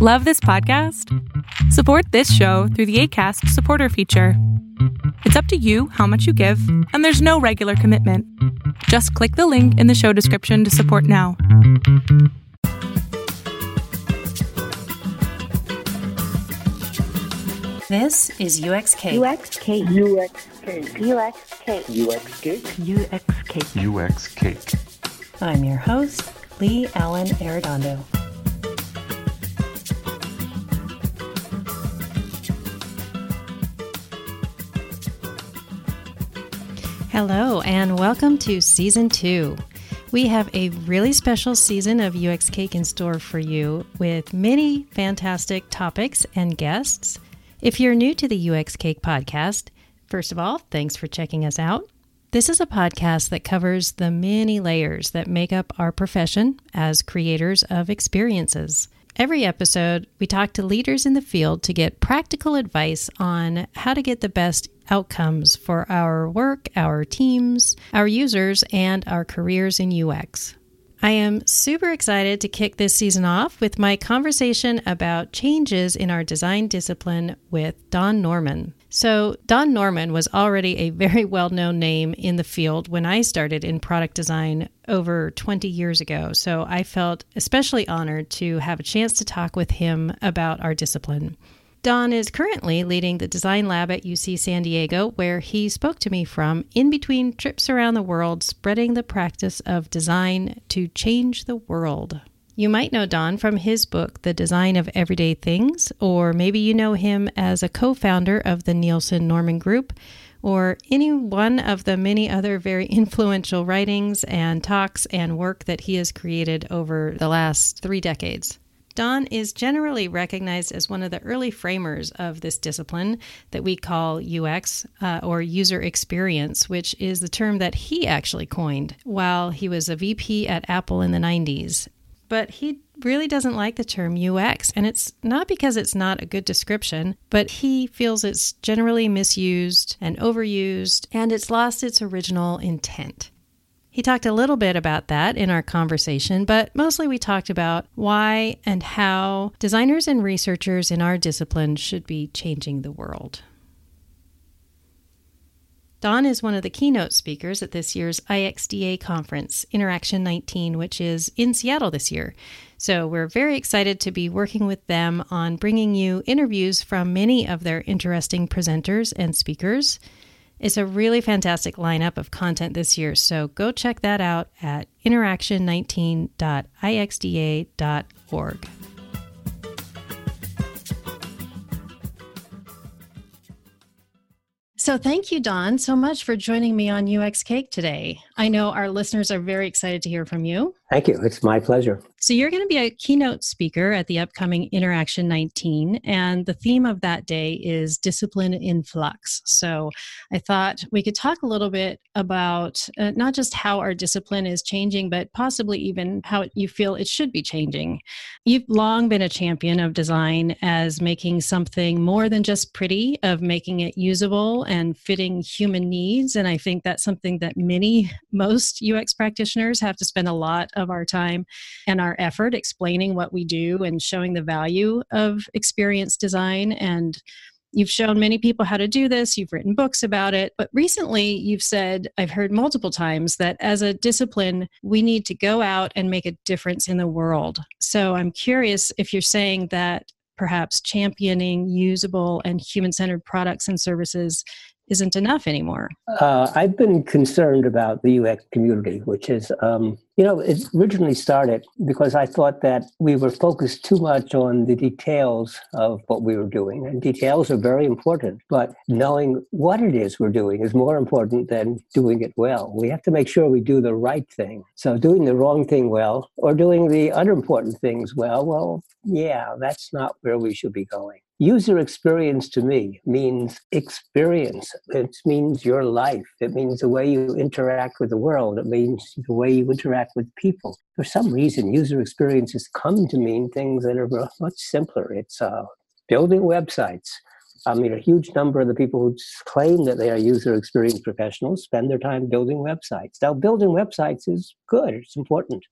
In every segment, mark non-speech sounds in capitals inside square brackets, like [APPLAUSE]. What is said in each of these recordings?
Love this podcast? Support this show through the ACAST supporter feature. It's up to you how much you give, and there's no regular commitment. Just click the link in the show description to support now. This is UXK. UXK. UXK. UXK. UXK. UXK. UX Cake. I'm your host, Leigh Allen Arredondo. Hello, and welcome to season two. We have a really special season of UX Cake in store for you with many fantastic topics and guests. If you're new to the UX Cake podcast, first of all, thanks for checking us out. This is a podcast that covers the many layers that make up our profession as creators of experiences. Every episode, we talk to leaders in the field to get practical advice on how to get the best outcomes for our work, our teams, our users, and our careers in UX. I am super excited to kick this season off with my conversation about changes in our design discipline with Don Norman. So, Don Norman was already a very well known name in the field when I started in product design over 20 years ago. So, I felt especially honored to have a chance to talk with him about our discipline. Don is currently leading the design lab at UC San Diego, where he spoke to me from in between trips around the world, spreading the practice of design to change the world. You might know Don from his book, The Design of Everyday Things, or maybe you know him as a co founder of the Nielsen Norman Group, or any one of the many other very influential writings and talks and work that he has created over the last three decades. Don is generally recognized as one of the early framers of this discipline that we call UX uh, or user experience, which is the term that he actually coined while he was a VP at Apple in the 90s but he really doesn't like the term UX. And it's not because it's not a good description, but he feels it's generally misused and overused, and it's lost its original intent. He talked a little bit about that in our conversation, but mostly we talked about why and how designers and researchers in our discipline should be changing the world. Don is one of the keynote speakers at this year's IXDA conference, Interaction 19, which is in Seattle this year. So we're very excited to be working with them on bringing you interviews from many of their interesting presenters and speakers. It's a really fantastic lineup of content this year, so go check that out at interaction19.ixda.org. So, thank you, Don, so much for joining me on UX Cake today. I know our listeners are very excited to hear from you. Thank you. It's my pleasure. So, you're going to be a keynote speaker at the upcoming Interaction 19, and the theme of that day is discipline in flux. So, I thought we could talk a little bit about uh, not just how our discipline is changing, but possibly even how you feel it should be changing. You've long been a champion of design as making something more than just pretty, of making it usable and fitting human needs. And I think that's something that many, most UX practitioners have to spend a lot of our time and our effort explaining what we do and showing the value of experience design and You've shown many people how to do this. You've written books about it. But recently, you've said, I've heard multiple times, that as a discipline, we need to go out and make a difference in the world. So I'm curious if you're saying that perhaps championing usable and human centered products and services isn't enough anymore? Uh, I've been concerned about the UX community, which is, um, you know, it originally started because I thought that we were focused too much on the details of what we were doing. And details are very important, but knowing what it is we're doing is more important than doing it well. We have to make sure we do the right thing. So doing the wrong thing well or doing the unimportant things well, well, yeah, that's not where we should be going. User experience to me means experience. It means your life. It means the way you interact with the world. It means the way you interact with people. For some reason, user experience has come to mean things that are much simpler. It's uh, building websites. I mean, a huge number of the people who claim that they are user experience professionals spend their time building websites. Now, building websites is good, it's important.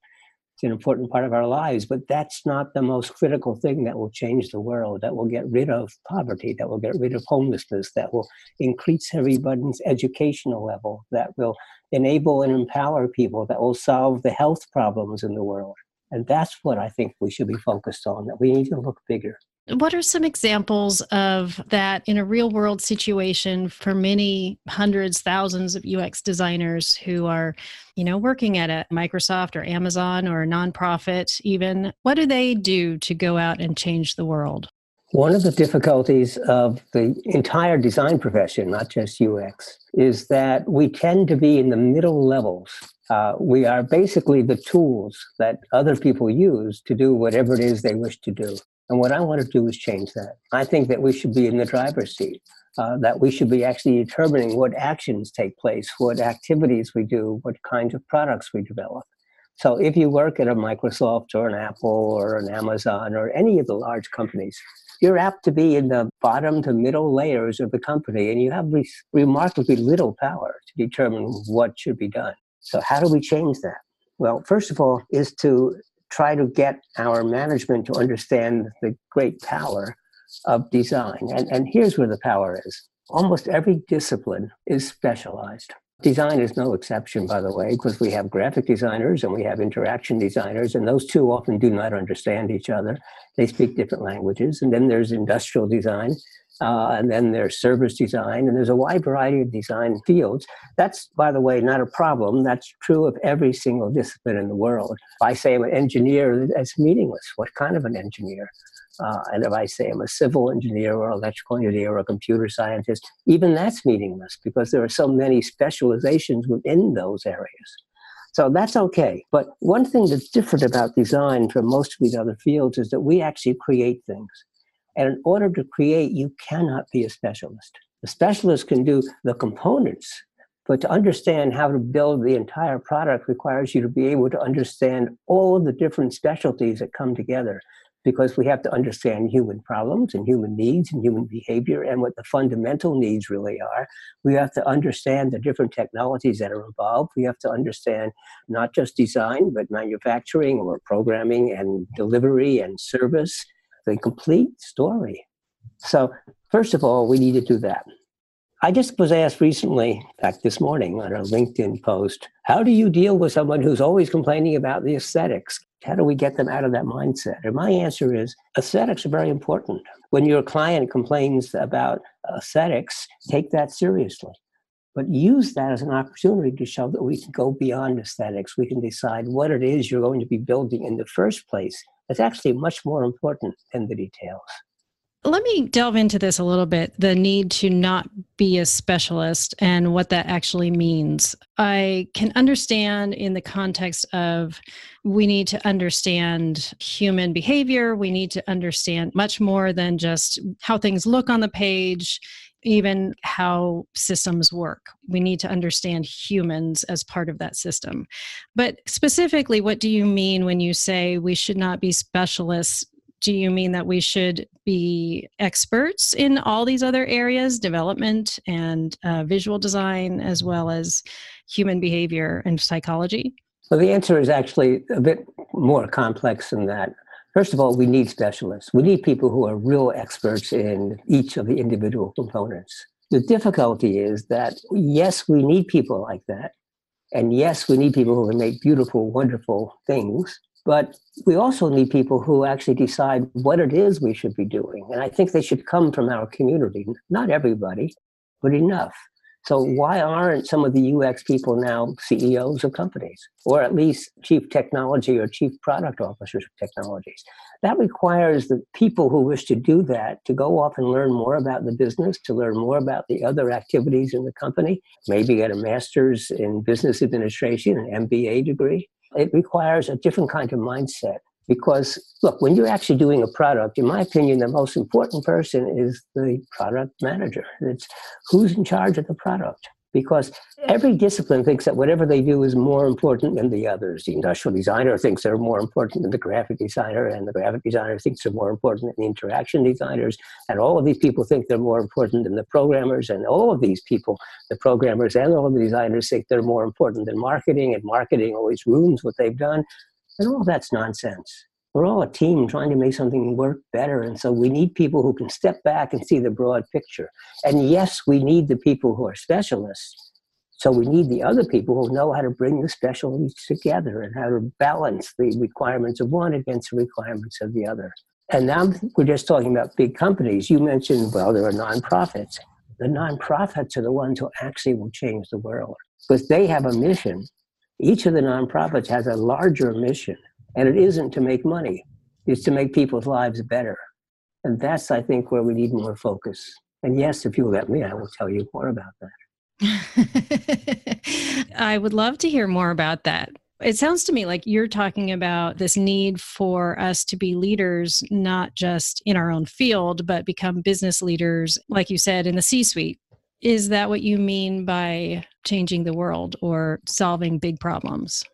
It's an important part of our lives, but that's not the most critical thing that will change the world, that will get rid of poverty, that will get rid of homelessness, that will increase everybody's educational level, that will enable and empower people, that will solve the health problems in the world. And that's what I think we should be focused on, that we need to look bigger. What are some examples of that in a real world situation for many hundreds, thousands of UX designers who are, you know, working at a Microsoft or Amazon or a nonprofit even? What do they do to go out and change the world? One of the difficulties of the entire design profession, not just UX, is that we tend to be in the middle levels. Uh, we are basically the tools that other people use to do whatever it is they wish to do. And what I want to do is change that. I think that we should be in the driver's seat, uh, that we should be actually determining what actions take place, what activities we do, what kinds of products we develop. So if you work at a Microsoft or an Apple or an Amazon or any of the large companies, you're apt to be in the bottom to middle layers of the company and you have re- remarkably little power to determine what should be done. So how do we change that? Well, first of all, is to try to get our management to understand the great power of design. And, and here's where the power is almost every discipline is specialized. Design is no exception, by the way, because we have graphic designers and we have interaction designers, and those two often do not understand each other. They speak different languages. And then there's industrial design, uh, and then there's service design, and there's a wide variety of design fields. That's, by the way, not a problem. That's true of every single discipline in the world. If I say I'm an engineer, that's meaningless. What kind of an engineer? Uh, and if I say I'm a civil engineer or electrical engineer or a computer scientist, even that's meaningless because there are so many specializations within those areas. So that's okay. But one thing that's different about design from most of these other fields is that we actually create things. And in order to create, you cannot be a specialist. The specialist can do the components, but to understand how to build the entire product requires you to be able to understand all of the different specialties that come together because we have to understand human problems and human needs and human behavior and what the fundamental needs really are. We have to understand the different technologies that are involved. We have to understand not just design, but manufacturing or programming and delivery and service the complete story. So, first of all, we need to do that. I just was asked recently, in fact, this morning on a LinkedIn post, how do you deal with someone who's always complaining about the aesthetics? How do we get them out of that mindset? And my answer is aesthetics are very important. When your client complains about aesthetics, take that seriously. But use that as an opportunity to show that we can go beyond aesthetics. We can decide what it is you're going to be building in the first place is actually much more important than the details. Let me delve into this a little bit the need to not be a specialist and what that actually means. I can understand in the context of we need to understand human behavior, we need to understand much more than just how things look on the page even how systems work. We need to understand humans as part of that system. But specifically, what do you mean when you say we should not be specialists? Do you mean that we should be experts in all these other areas, development and uh, visual design, as well as human behavior and psychology? Well, the answer is actually a bit more complex than that. First of all, we need specialists. We need people who are real experts in each of the individual components. The difficulty is that, yes, we need people like that. And yes, we need people who can make beautiful, wonderful things. But we also need people who actually decide what it is we should be doing. And I think they should come from our community. Not everybody, but enough. So why aren't some of the UX people now CEOs of companies, or at least chief technology or chief product officers of technologies? That requires the people who wish to do that to go off and learn more about the business, to learn more about the other activities in the company, maybe get a master's in business administration, an MBA degree. It requires a different kind of mindset because, look, when you're actually doing a product, in my opinion, the most important person is the product manager. It's who's in charge of the product. Because every discipline thinks that whatever they do is more important than the others. The industrial designer thinks they're more important than the graphic designer, and the graphic designer thinks they're more important than the interaction designers. And all of these people think they're more important than the programmers, and all of these people, the programmers and all of the designers, think they're more important than marketing, and marketing always ruins what they've done And all that's nonsense. We're all a team trying to make something work better. And so we need people who can step back and see the broad picture. And yes, we need the people who are specialists. So we need the other people who know how to bring the specialties together and how to balance the requirements of one against the requirements of the other. And now we're just talking about big companies. You mentioned, well, there are nonprofits. The nonprofits are the ones who actually will change the world because they have a mission. Each of the nonprofits has a larger mission, and it isn't to make money, it's to make people's lives better. And that's, I think, where we need more focus. And yes, if you let me, I will tell you more about that. [LAUGHS] I would love to hear more about that. It sounds to me like you're talking about this need for us to be leaders, not just in our own field, but become business leaders, like you said, in the C suite. Is that what you mean by changing the world or solving big problems?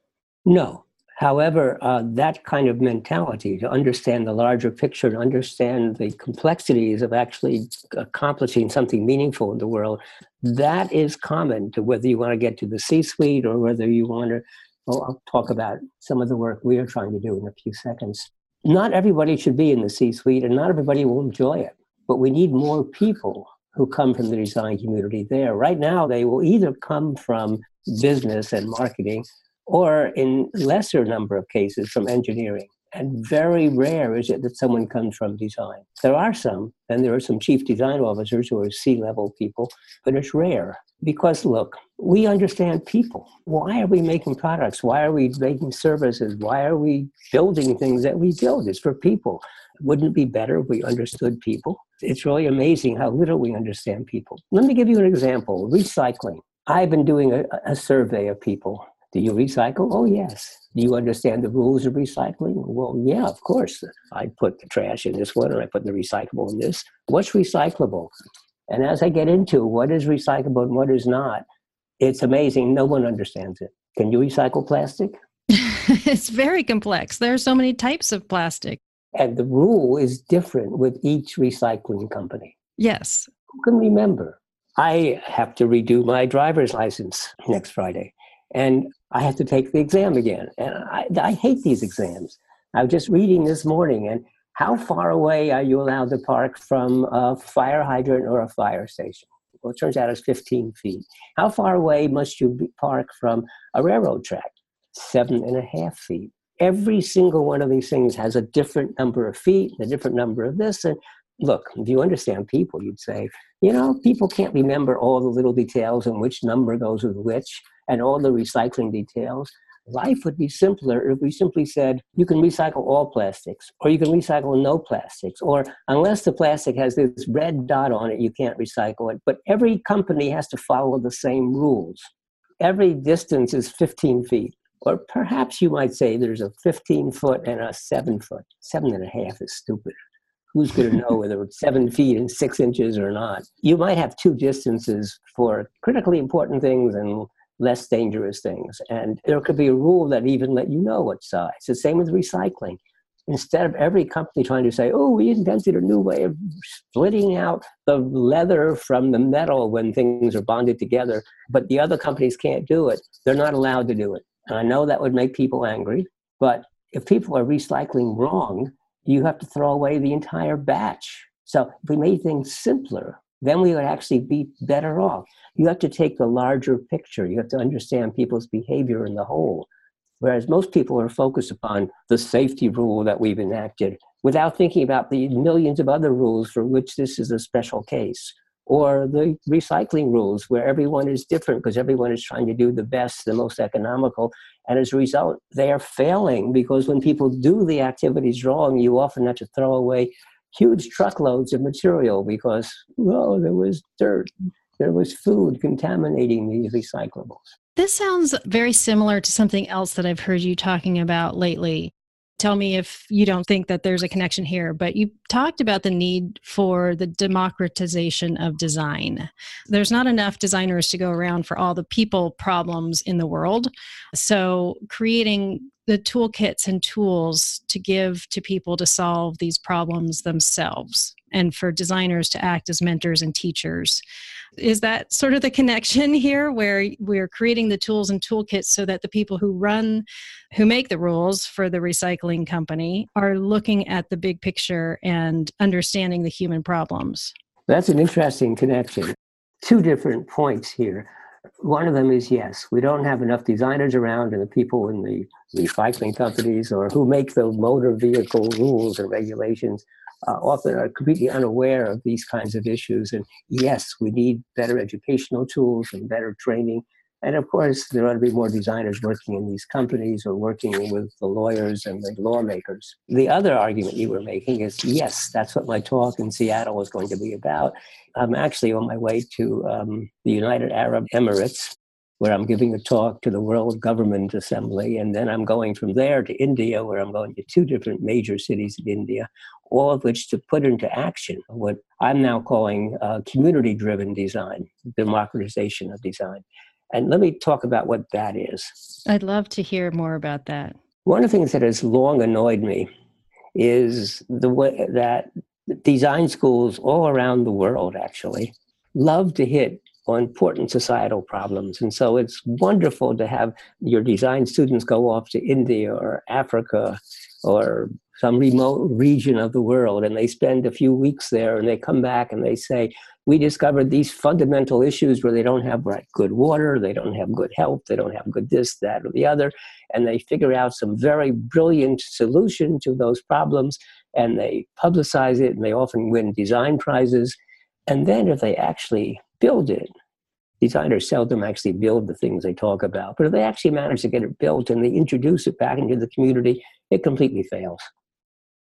No. However, uh, that kind of mentality to understand the larger picture, to understand the complexities of actually accomplishing something meaningful in the world, that is common to whether you want to get to the C suite or whether you want to well, I'll talk about some of the work we are trying to do in a few seconds. Not everybody should be in the C suite and not everybody will enjoy it, but we need more people who come from the design community there. Right now, they will either come from business and marketing or, in lesser number of cases, from engineering. And very rare is it that someone comes from design. There are some, and there are some chief design officers who are C level people, but it's rare. Because look, we understand people. Why are we making products? Why are we making services? Why are we building things that we build? It's for people. Wouldn't it be better if we understood people? It's really amazing how little we understand people. Let me give you an example recycling. I've been doing a, a survey of people. Do you recycle? Oh, yes. Do you understand the rules of recycling? Well, yeah, of course. I put the trash in this one, or I put the recyclable in this. What's recyclable? And as I get into what is recyclable and what is not, it's amazing. No one understands it. Can you recycle plastic? [LAUGHS] it's very complex. There are so many types of plastic. And the rule is different with each recycling company. Yes. Who can remember? I have to redo my driver's license next Friday. And I have to take the exam again. And I, I hate these exams. I was just reading this morning, and how far away are you allowed to park from a fire hydrant or a fire station? Well, it turns out it's 15 feet. How far away must you park from a railroad track? Seven and a half feet. Every single one of these things has a different number of feet, a different number of this. And look, if you understand people, you'd say, you know, people can't remember all the little details and which number goes with which and all the recycling details. Life would be simpler if we simply said you can recycle all plastics, or you can recycle no plastics, or unless the plastic has this red dot on it, you can't recycle it. But every company has to follow the same rules. Every distance is 15 feet. Or perhaps you might say there's a 15 foot and a seven foot. Seven and a half is stupid. Who's going [LAUGHS] to know whether it's seven feet and six inches or not? You might have two distances for critically important things and less dangerous things. And there could be a rule that even let you know what size. The same with recycling. Instead of every company trying to say, oh, we invented a new way of splitting out the leather from the metal when things are bonded together, but the other companies can't do it, they're not allowed to do it. And I know that would make people angry, but if people are recycling wrong, you have to throw away the entire batch. So if we made things simpler, then we would actually be better off. You have to take the larger picture. You have to understand people's behavior in the whole. Whereas most people are focused upon the safety rule that we've enacted without thinking about the millions of other rules for which this is a special case. Or the recycling rules where everyone is different because everyone is trying to do the best, the most economical. And as a result, they are failing because when people do the activities wrong, you often have to throw away huge truckloads of material because, well, there was dirt, there was food contaminating these recyclables. This sounds very similar to something else that I've heard you talking about lately. Tell me if you don't think that there's a connection here, but you talked about the need for the democratization of design. There's not enough designers to go around for all the people problems in the world. So, creating the toolkits and tools to give to people to solve these problems themselves and for designers to act as mentors and teachers. Is that sort of the connection [LAUGHS] here where we're creating the tools and toolkits so that the people who run, who make the rules for the recycling company are looking at the big picture and understanding the human problems? That's an interesting connection. Two different points here. One of them is yes, we don't have enough designers around and the people in the recycling companies or who make the motor vehicle rules and regulations uh, often are completely unaware of these kinds of issues. And yes, we need better educational tools and better training. And of course, there ought to be more designers working in these companies or working with the lawyers and the lawmakers. The other argument you were making is yes, that's what my talk in Seattle is going to be about. I'm actually on my way to um, the United Arab Emirates where I'm giving a talk to the World Government Assembly. And then I'm going from there to India, where I'm going to two different major cities in India, all of which to put into action what I'm now calling uh, community driven design, democratization of design. And let me talk about what that is. I'd love to hear more about that. One of the things that has long annoyed me is the way that design schools all around the world actually love to hit on important societal problems. And so it's wonderful to have your design students go off to India or Africa or some remote region of the world and they spend a few weeks there and they come back and they say, we discovered these fundamental issues where they don't have good water, they don't have good health, they don't have good this, that, or the other, and they figure out some very brilliant solution to those problems, and they publicize it, and they often win design prizes. And then if they actually build it. Designers seldom actually build the things they talk about, but if they actually manage to get it built and they introduce it back into the community, it completely fails.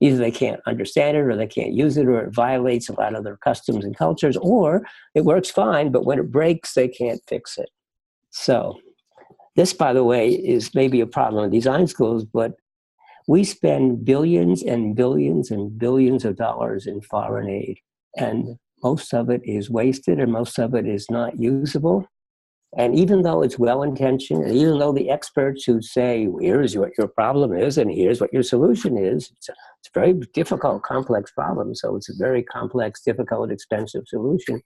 Either they can't understand it or they can't use it or it violates a lot of their customs and cultures, or it works fine, but when it breaks, they can't fix it. So, this, by the way, is maybe a problem in design schools, but we spend billions and billions and billions of dollars in foreign aid. And most of it is wasted and most of it is not usable. And even though it's well intentioned, even though the experts who say, here's what your problem is and here's what your solution is, it's a, it's a very difficult, complex problem. So it's a very complex, difficult, expensive solution.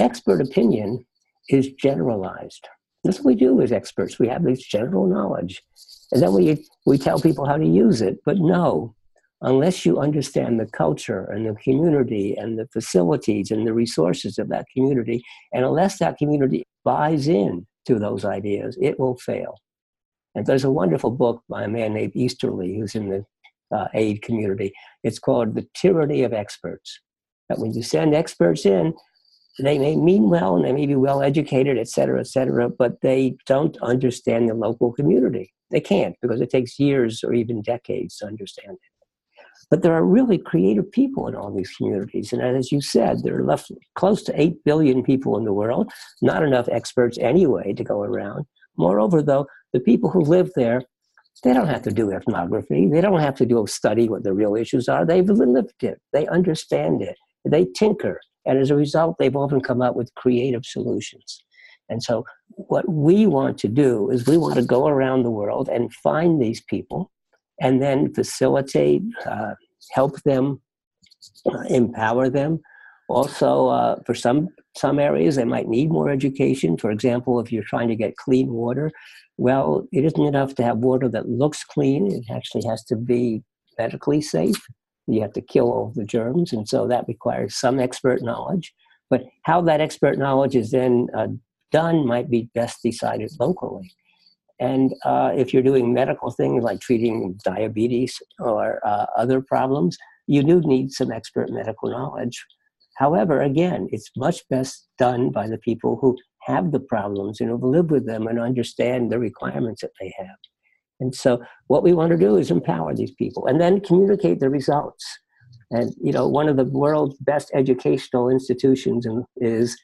Expert opinion is generalized. That's what we do as experts. We have this general knowledge. And then we, we tell people how to use it. But no, unless you understand the culture and the community and the facilities and the resources of that community, and unless that community buys in to those ideas, it will fail. And there's a wonderful book by a man named Easterly who's in the uh, aid community. It's called The Tyranny of Experts. That when you send experts in, they may mean well and they may be well educated, et cetera, et cetera, but they don't understand the local community. They can't because it takes years or even decades to understand it. But there are really creative people in all these communities. And as you said, there are left close to 8 billion people in the world, not enough experts anyway to go around. Moreover, though, the people who live there, they don't have to do ethnography. They don't have to do a study what the real issues are. They've lived it. They understand it. They tinker. And as a result, they've often come up with creative solutions. And so, what we want to do is we want to go around the world and find these people and then facilitate, uh, help them, uh, empower them. Also, uh, for some some areas, they might need more education. For example, if you're trying to get clean water, well, it isn't enough to have water that looks clean. It actually has to be medically safe. You have to kill all the germs, and so that requires some expert knowledge. But how that expert knowledge is then uh, done might be best decided locally. And uh, if you're doing medical things like treating diabetes or uh, other problems, you do need some expert medical knowledge. However, again, it's much best done by the people who have the problems and who live with them and understand the requirements that they have. And so, what we want to do is empower these people and then communicate the results. And you know, one of the world's best educational institutions is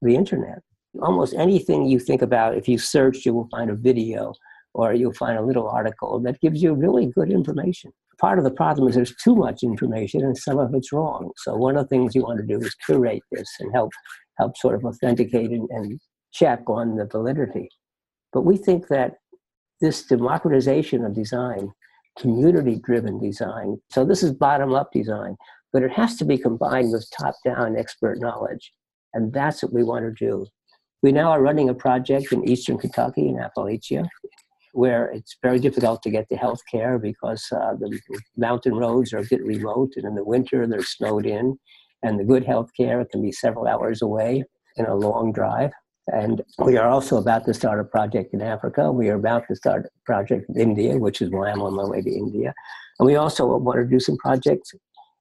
the internet almost anything you think about, if you search, you will find a video or you'll find a little article that gives you really good information. Part of the problem is there's too much information and some of it's wrong. So one of the things you want to do is curate this and help help sort of authenticate and, and check on the validity. But we think that this democratization of design, community driven design, so this is bottom up design, but it has to be combined with top down expert knowledge. And that's what we want to do. We now are running a project in eastern Kentucky in Appalachia where it's very difficult to get to health care because uh, the mountain roads are a bit remote and in the winter they're snowed in and the good health care can be several hours away in a long drive. And we are also about to start a project in Africa. We are about to start a project in India, which is why I'm on my way to India. And we also want to do some projects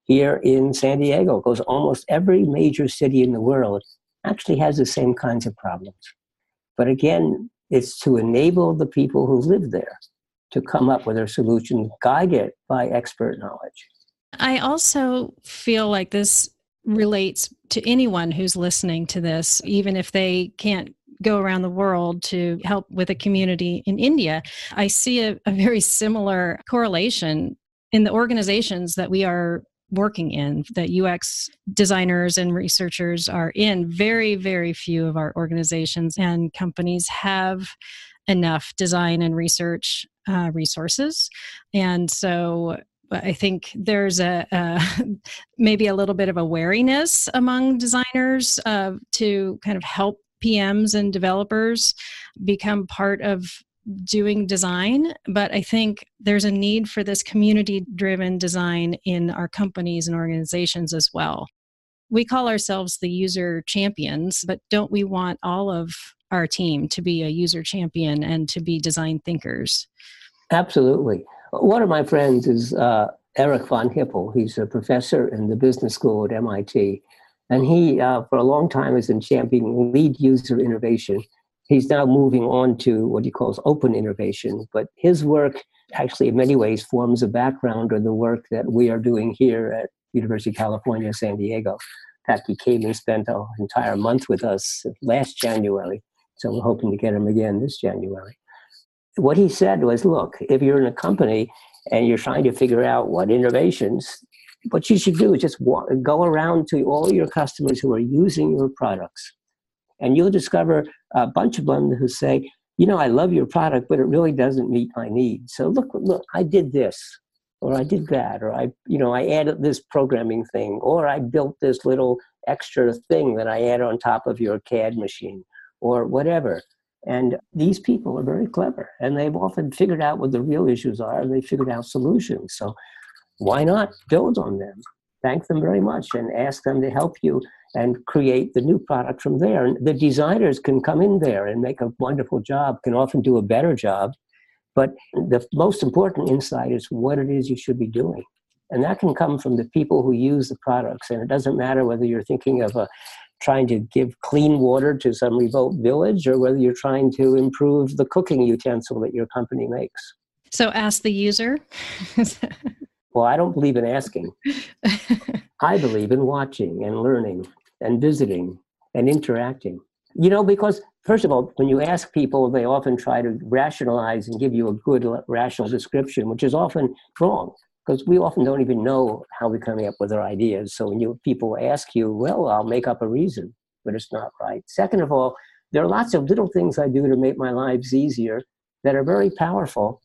here in San Diego because almost every major city in the world actually has the same kinds of problems. But again, it's to enable the people who live there to come up with their solution, guided by expert knowledge. I also feel like this relates to anyone who's listening to this, even if they can't go around the world to help with a community in India. I see a, a very similar correlation in the organizations that we are working in that UX designers and researchers are in. Very, very few of our organizations and companies have enough design and research uh, resources. And so I think there's a, [LAUGHS] maybe a little bit of a wariness among designers uh, to kind of help PMs and developers become part of doing design, but I think there's a need for this community driven design in our companies and organizations as well. We call ourselves the user champions, but don't we want all of our team to be a user champion and to be design thinkers? Absolutely. One of my friends is uh, Eric von Hippel. He's a professor in the business school at MIT. And he, uh, for a long time, has been championing lead user innovation He's now moving on to what he calls open innovation, but his work actually, in many ways, forms a background of the work that we are doing here at University of California, San Diego. In fact, he came and spent an entire month with us last January, so we're hoping to get him again this January. What he said was, look, if you're in a company and you're trying to figure out what innovations, what you should do is just walk, go around to all your customers who are using your products and you'll discover a bunch of them who say, you know, I love your product, but it really doesn't meet my needs. So look, look, I did this, or I did that, or I, you know, I added this programming thing, or I built this little extra thing that I add on top of your CAD machine, or whatever. And these people are very clever, and they've often figured out what the real issues are, and they figured out solutions. So why not build on them? Thank them very much and ask them to help you and create the new product from there. And the designers can come in there and make a wonderful job, can often do a better job. But the most important insight is what it is you should be doing. And that can come from the people who use the products. And it doesn't matter whether you're thinking of a, uh, trying to give clean water to some remote village or whether you're trying to improve the cooking utensil that your company makes. So ask the user. well, I don't believe in asking. [LAUGHS] I believe in watching and learning and visiting and interacting. You know, because first of all, when you ask people, they often try to rationalize and give you a good uh, rational description, which is often wrong because we often don't even know how we're coming up with our ideas. So when you people ask you, well, I'll make up a reason, but it's not right. Second of all, there are lots of little things I do to make my lives easier that are very powerful.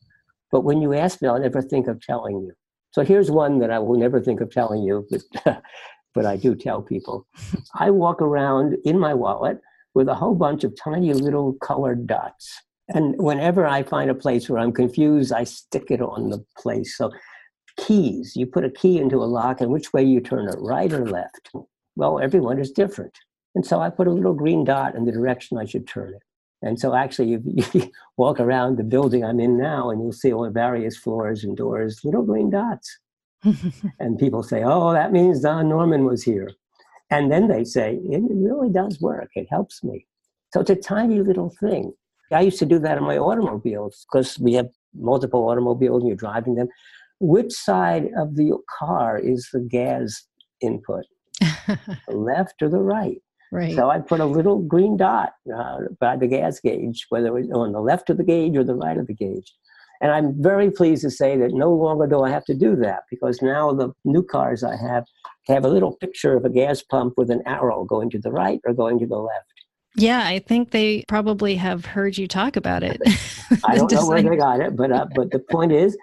But when you ask me, I'll never think of telling you. So here's one that I will never think of telling you, but [LAUGHS] but I do tell people. I walk around in my wallet with a whole bunch of tiny little colored dots. And whenever I find a place where I'm confused, I stick it on the place. So, keys, you put a key into a lock, and which way you turn it, right or left? Well, everyone is different. And so I put a little green dot in the direction I should turn it. And so actually, you, you [LAUGHS] walk around the building I'm in now, and you'll see on various floors and doors little green dots. And people say, oh, that means Don Norman was here. And then they say, it really does work. It helps me. So it's a tiny little thing. I used to do that in my automobiles because we have multiple automobiles and you're driving them. Which side of the car is the gas input? [LAUGHS] the left or the right? Right. So I put a little green dot uh, by the gas gauge, whether it's on the left of the gauge or the right of the gauge. And I'm very pleased to say that no longer do I have to do that because now the new cars I have have a little picture of a gas pump with an arrow going to the right or going to the left. Yeah, I think they probably have heard you talk about it. [LAUGHS] I don't know where they got it, but uh, but the point is,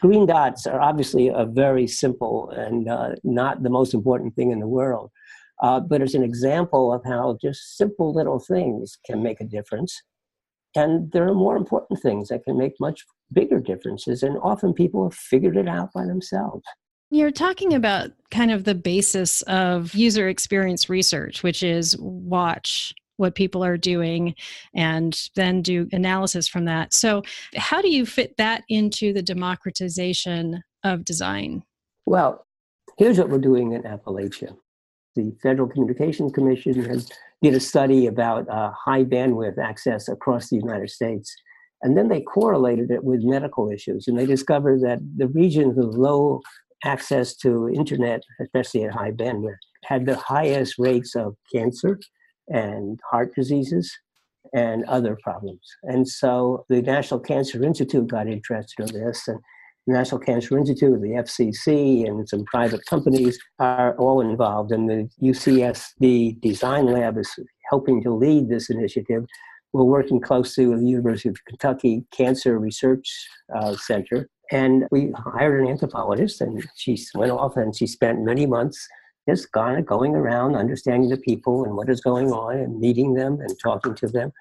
green dots are obviously a very simple and uh, not the most important thing in the world. Uh, but it's an example of how just simple little things can make a difference. And there are more important things that can make much bigger differences. And often people have figured it out by themselves. You're talking about kind of the basis of user experience research, which is watch what people are doing and then do analysis from that. So, how do you fit that into the democratization of design? Well, here's what we're doing in Appalachia. The Federal Communications Commission has did a study about uh, high bandwidth access across the United States. And then they correlated it with medical issues. And they discovered that the regions with low access to internet, especially at high bandwidth, had the highest rates of cancer and heart diseases and other problems. And so the National Cancer Institute got interested in this. And the National Cancer Institute, the FCC, and some private companies are all involved. And the UCSD Design Lab is helping to lead this initiative. We're working closely with the University of Kentucky Cancer Research uh, Center. And we hired an anthropologist, and she went off and she spent many months just kind of going around, understanding the people and what is going on, and meeting them and talking to them.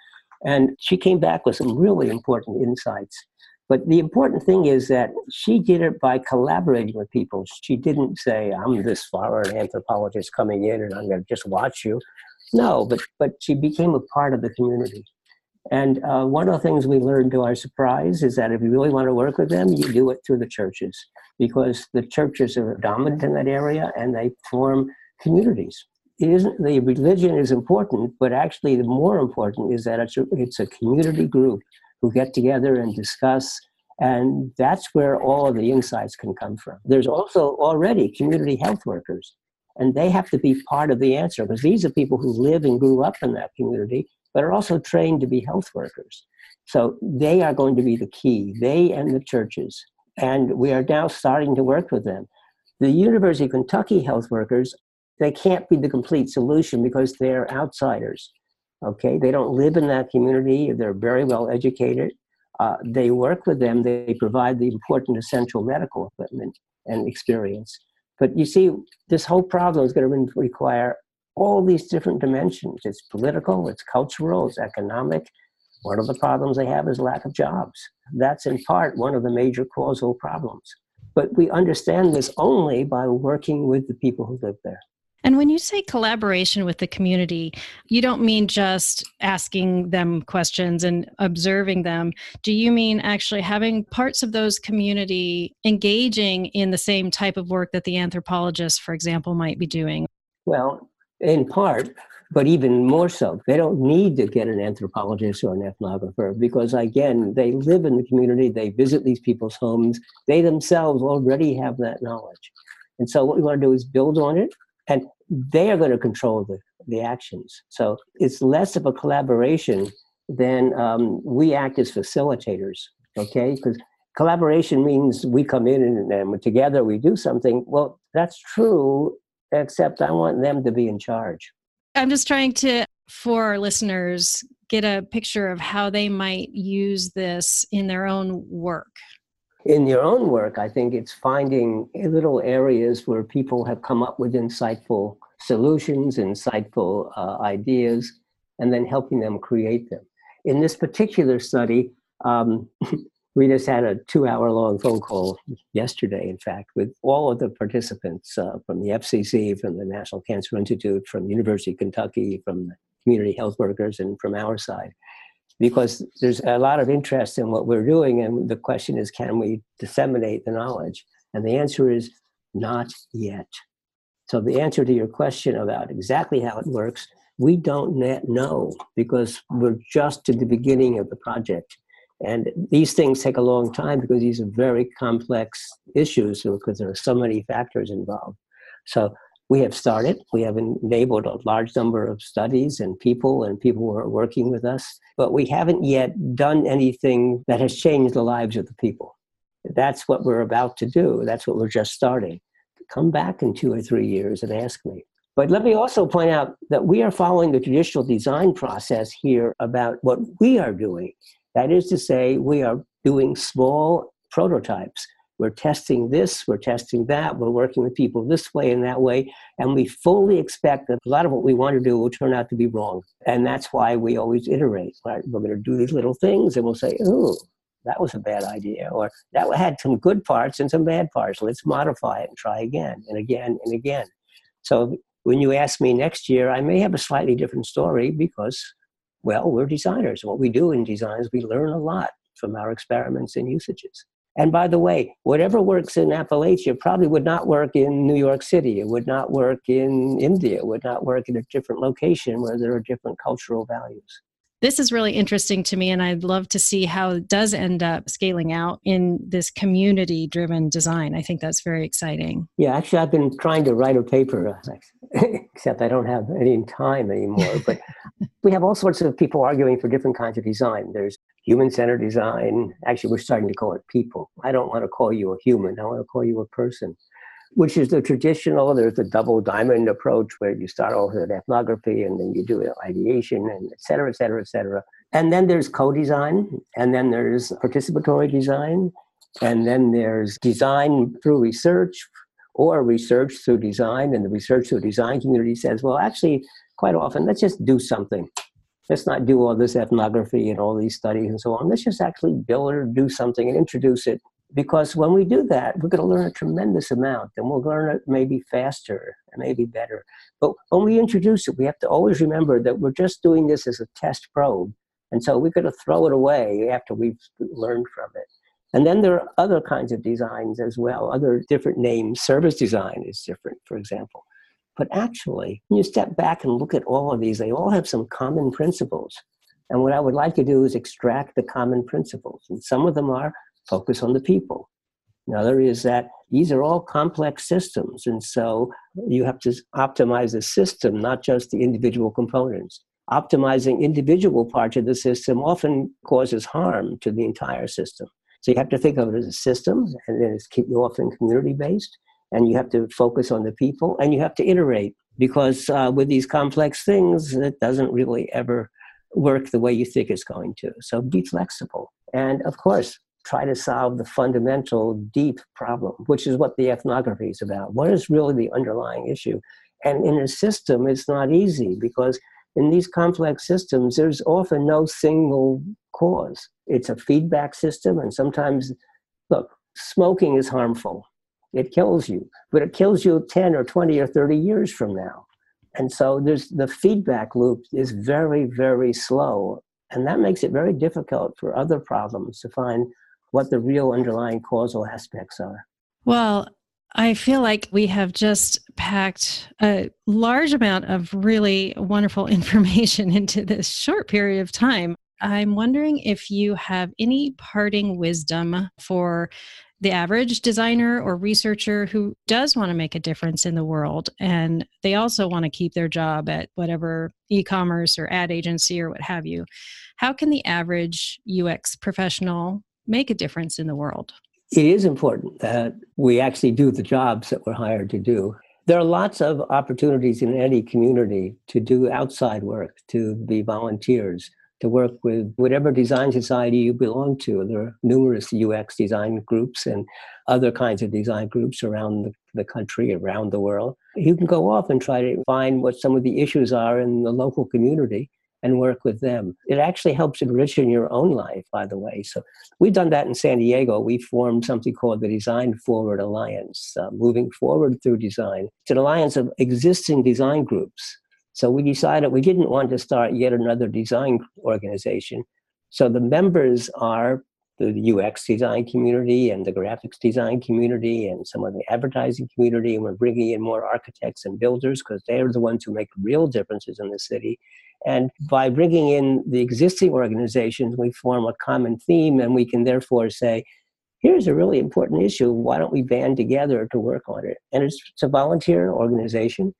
And she came back with some really important insights. But the important thing is that she did it by collaborating with people. She didn't say, I'm this foreign anthropologist coming in and I'm going to just watch you. No, but, but she became a part of the community. And uh, one of the things we learned to our surprise is that if you really want to work with them, you do it through the churches because the churches are dominant in that area and they form communities. It isn't, the religion is important, but actually the more important is that it's a, it's a community group who get together and discuss. And that's where all of the insights can come from. There's also already community health workers, and they have to be part of the answer because these are people who live and grew up in that community, but are also trained to be health workers. So they are going to be the key, they and the churches. And we are now starting to work with them. The University of Kentucky health workers, they can't be the complete solution because they're outsiders. Okay, they don't live in that community. They're very well educated. Uh, they work with them. They provide the important essential medical equipment and experience. But you see, this whole problem is going to require all these different dimensions. It's political, it's cultural, it's economic. One of the problems they have is lack of jobs. That's in part one of the major causal problems. But we understand this only by working with the people who live there. And when you say collaboration with the community, you don't mean just asking them questions and observing them. Do you mean actually having parts of those community engaging in the same type of work that the anthropologist, for example, might be doing? Well, in part, but even more so, they don't need to get an anthropologist or an ethnographer because, again, they live in the community, they visit these people's homes, they themselves already have that knowledge. And so, what we want to do is build on it and they are going to control the, the actions. So it's less of a collaboration than um, we act as facilitators, okay? Because collaboration means we come in and, and together we do something. Well, that's true, except I want them to be in charge. I'm just trying to, for our listeners, get a picture of how they might use this in their own work in your own work, I think it's finding little areas where people have come up with insightful solutions, insightful uh, ideas, and then helping them create them. In this particular study, um, [LAUGHS] we just had a two hour long phone call yesterday, in fact, with all of the participants uh, from the FCC, from the National Cancer Institute, from University of Kentucky, from community health workers, and from our side because there's a lot of interest in what we're doing. And the question is, can we disseminate the knowledge? And the answer is not yet. So, the answer to your question about exactly how it works, we don't yet know because we're just at the beginning of the project. And these things take a long time because these are very complex issues because there are so many factors involved. So, we have started. We have enabled a large number of studies and people, and people who are working with us, but we haven't yet done anything that has changed the lives of the people. That's what we're about to do. That's what we're just starting. Come back in two or three years and ask me. But let me also point out that we are following the traditional design process here about what we are doing. That is to say, we are doing small prototypes we're testing this, we're testing that, we're working with people this way and that way, and we fully expect that a lot of what we want to do will turn out to be wrong. And that's why we always iterate. Right? We're going to do these little things, and we'll say, "Oh, that was a bad idea," or "That had some good parts and some bad parts. Let's modify it and try again and again and again." So when you ask me next year, I may have a slightly different story because, well, we're designers. What we do in design is we learn a lot from our experiments and usages. And by the way, whatever works in Appalachia probably would not work in New York City. It would not work in India. It would not work in a different location where there are different cultural values. This is really interesting to me, and I'd love to see how it does end up scaling out in this community driven design. I think that's very exciting. Yeah, actually, I've been trying to write a paper, [LAUGHS] except I don't have any time anymore. But [LAUGHS] we have all sorts of people arguing for different kinds of design. There's human centered design. Actually, we're starting to call it people. I don't want to call you a human, I want to call you a person, which is the traditional. There's the double diamond approach where you start off with ethnography and then you do ideation and et cetera, et cetera, et cetera. And then there's co design, and then there's participatory design, and then there's design through research or research through design. And the research through design community says, well, actually, quite often, let's just do something let's not do all this ethnography and all these studies and so on. Let's just actually build or do something and introduce it. Because when we do that, we're going to learn a tremendous amount and we'll learn it maybe faster and maybe better. But when we introduce it, we have to always remember that we're just doing this as a test probe. And so we're going to throw it away after we've learned from it. And then there are other kinds of designs as well, other different names. Service design is different, for example. But actually, when you step back and look at all of these, they all have some common principles. And what I would like to do is extract the common principles. And some of them are focus on the people. Another is that these are all complex systems. And so you have to optimize the system, not just the individual components. Optimizing individual parts of the system often causes harm to the entire system. So you have to think of it as a system, and then it's often community based and you have to focus on the people and you have to iterate because uh, with these complex things it doesn't really ever work the way you think it's going to. So be flexible and of course try to solve the fundamental deep problem which is what the ethnography is about. What is really the underlying issue? And in a system it's not easy because in these complex systems there's often no single cause. It's a feedback system and sometimes look smoking is harmful it kills you, but it kills you 10 or 20 or 30 years from now. And so there's the feedback loop is very, very slow. And that makes it very difficult for other problems to find what the real underlying causal aspects are. Well, I feel like we have just packed a large amount of really wonderful [LAUGHS] information into this short period of time. I'm wondering if you have any parting wisdom for the average designer or researcher who does want to make a difference in the world. And they also want to keep their job at whatever e-commerce or ad agency or what have you. How can the average ux professional make a difference in the world? It is important that we actually do the jobs that we're hired to do. There are lots of opportunities in any community to do outside work to be volunteers to work with whatever design society you belong to. There are numerous UX design groups and other kinds of design groups around the, the country, around the world. You can go off and try to find what some of the issues are in the local community and work with them. It actually helps enrich in your own life, by the way. So we've done that in San Diego. We formed something called the Design Forward Alliance, uh, moving forward through design. It's an alliance of existing design groups so we decided we didn't want to start yet another design organization. So the members are the UX design community and the graphics design community and some of the advertising community. And we're bringing in more architects and builders because they're the ones who make real differences in the city. And by bringing in the existing organizations, we form a common theme and we can therefore say, here's a really important issue. Why don't we band together to work on it? And it's, it's a volunteer organization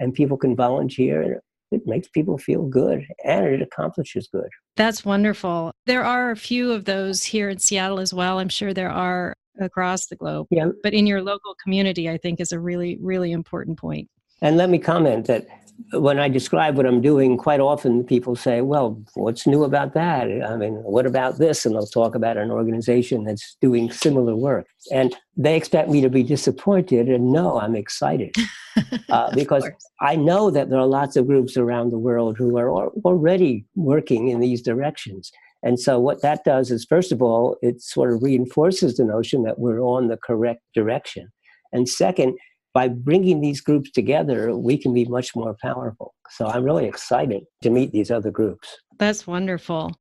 and people can volunteer it makes people feel good and it accomplishes good. That's wonderful. There are a few of those here in Seattle as well. I'm sure there are across the globe. Yeah. But in your local community, I think is a really, really important point. And let me comment that when I describe what I'm doing, quite often people say, Well, what's new about that? I mean, what about this? And they'll talk about an organization that's doing similar work. And they expect me to be disappointed. And no, I'm excited [LAUGHS] uh, because I know that there are lots of groups around the world who are already working in these directions. And so, what that does is, first of all, it sort of reinforces the notion that we're on the correct direction. And second, by bringing these groups together, we can be much more powerful. So I'm really excited to meet these other groups. That's wonderful.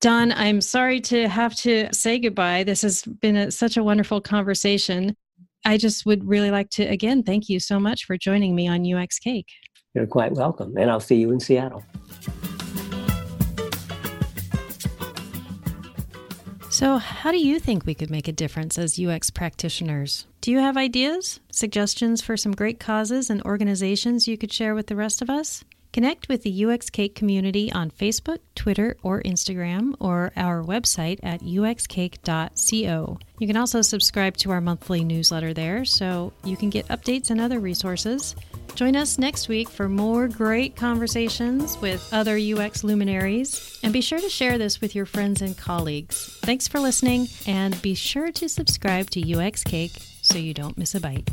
Don, I'm sorry to have to say goodbye. This has been a, such a wonderful conversation. I just would really like to, again, thank you so much for joining me on UX Cake. You're quite welcome. And I'll see you in Seattle. So, how do you think we could make a difference as UX practitioners? Do you have ideas, suggestions for some great causes and organizations you could share with the rest of us? Connect with the UX Cake community on Facebook, Twitter, or Instagram, or our website at uxcake.co. You can also subscribe to our monthly newsletter there so you can get updates and other resources. Join us next week for more great conversations with other UX luminaries. And be sure to share this with your friends and colleagues. Thanks for listening, and be sure to subscribe to UX Cake so you don't miss a bite.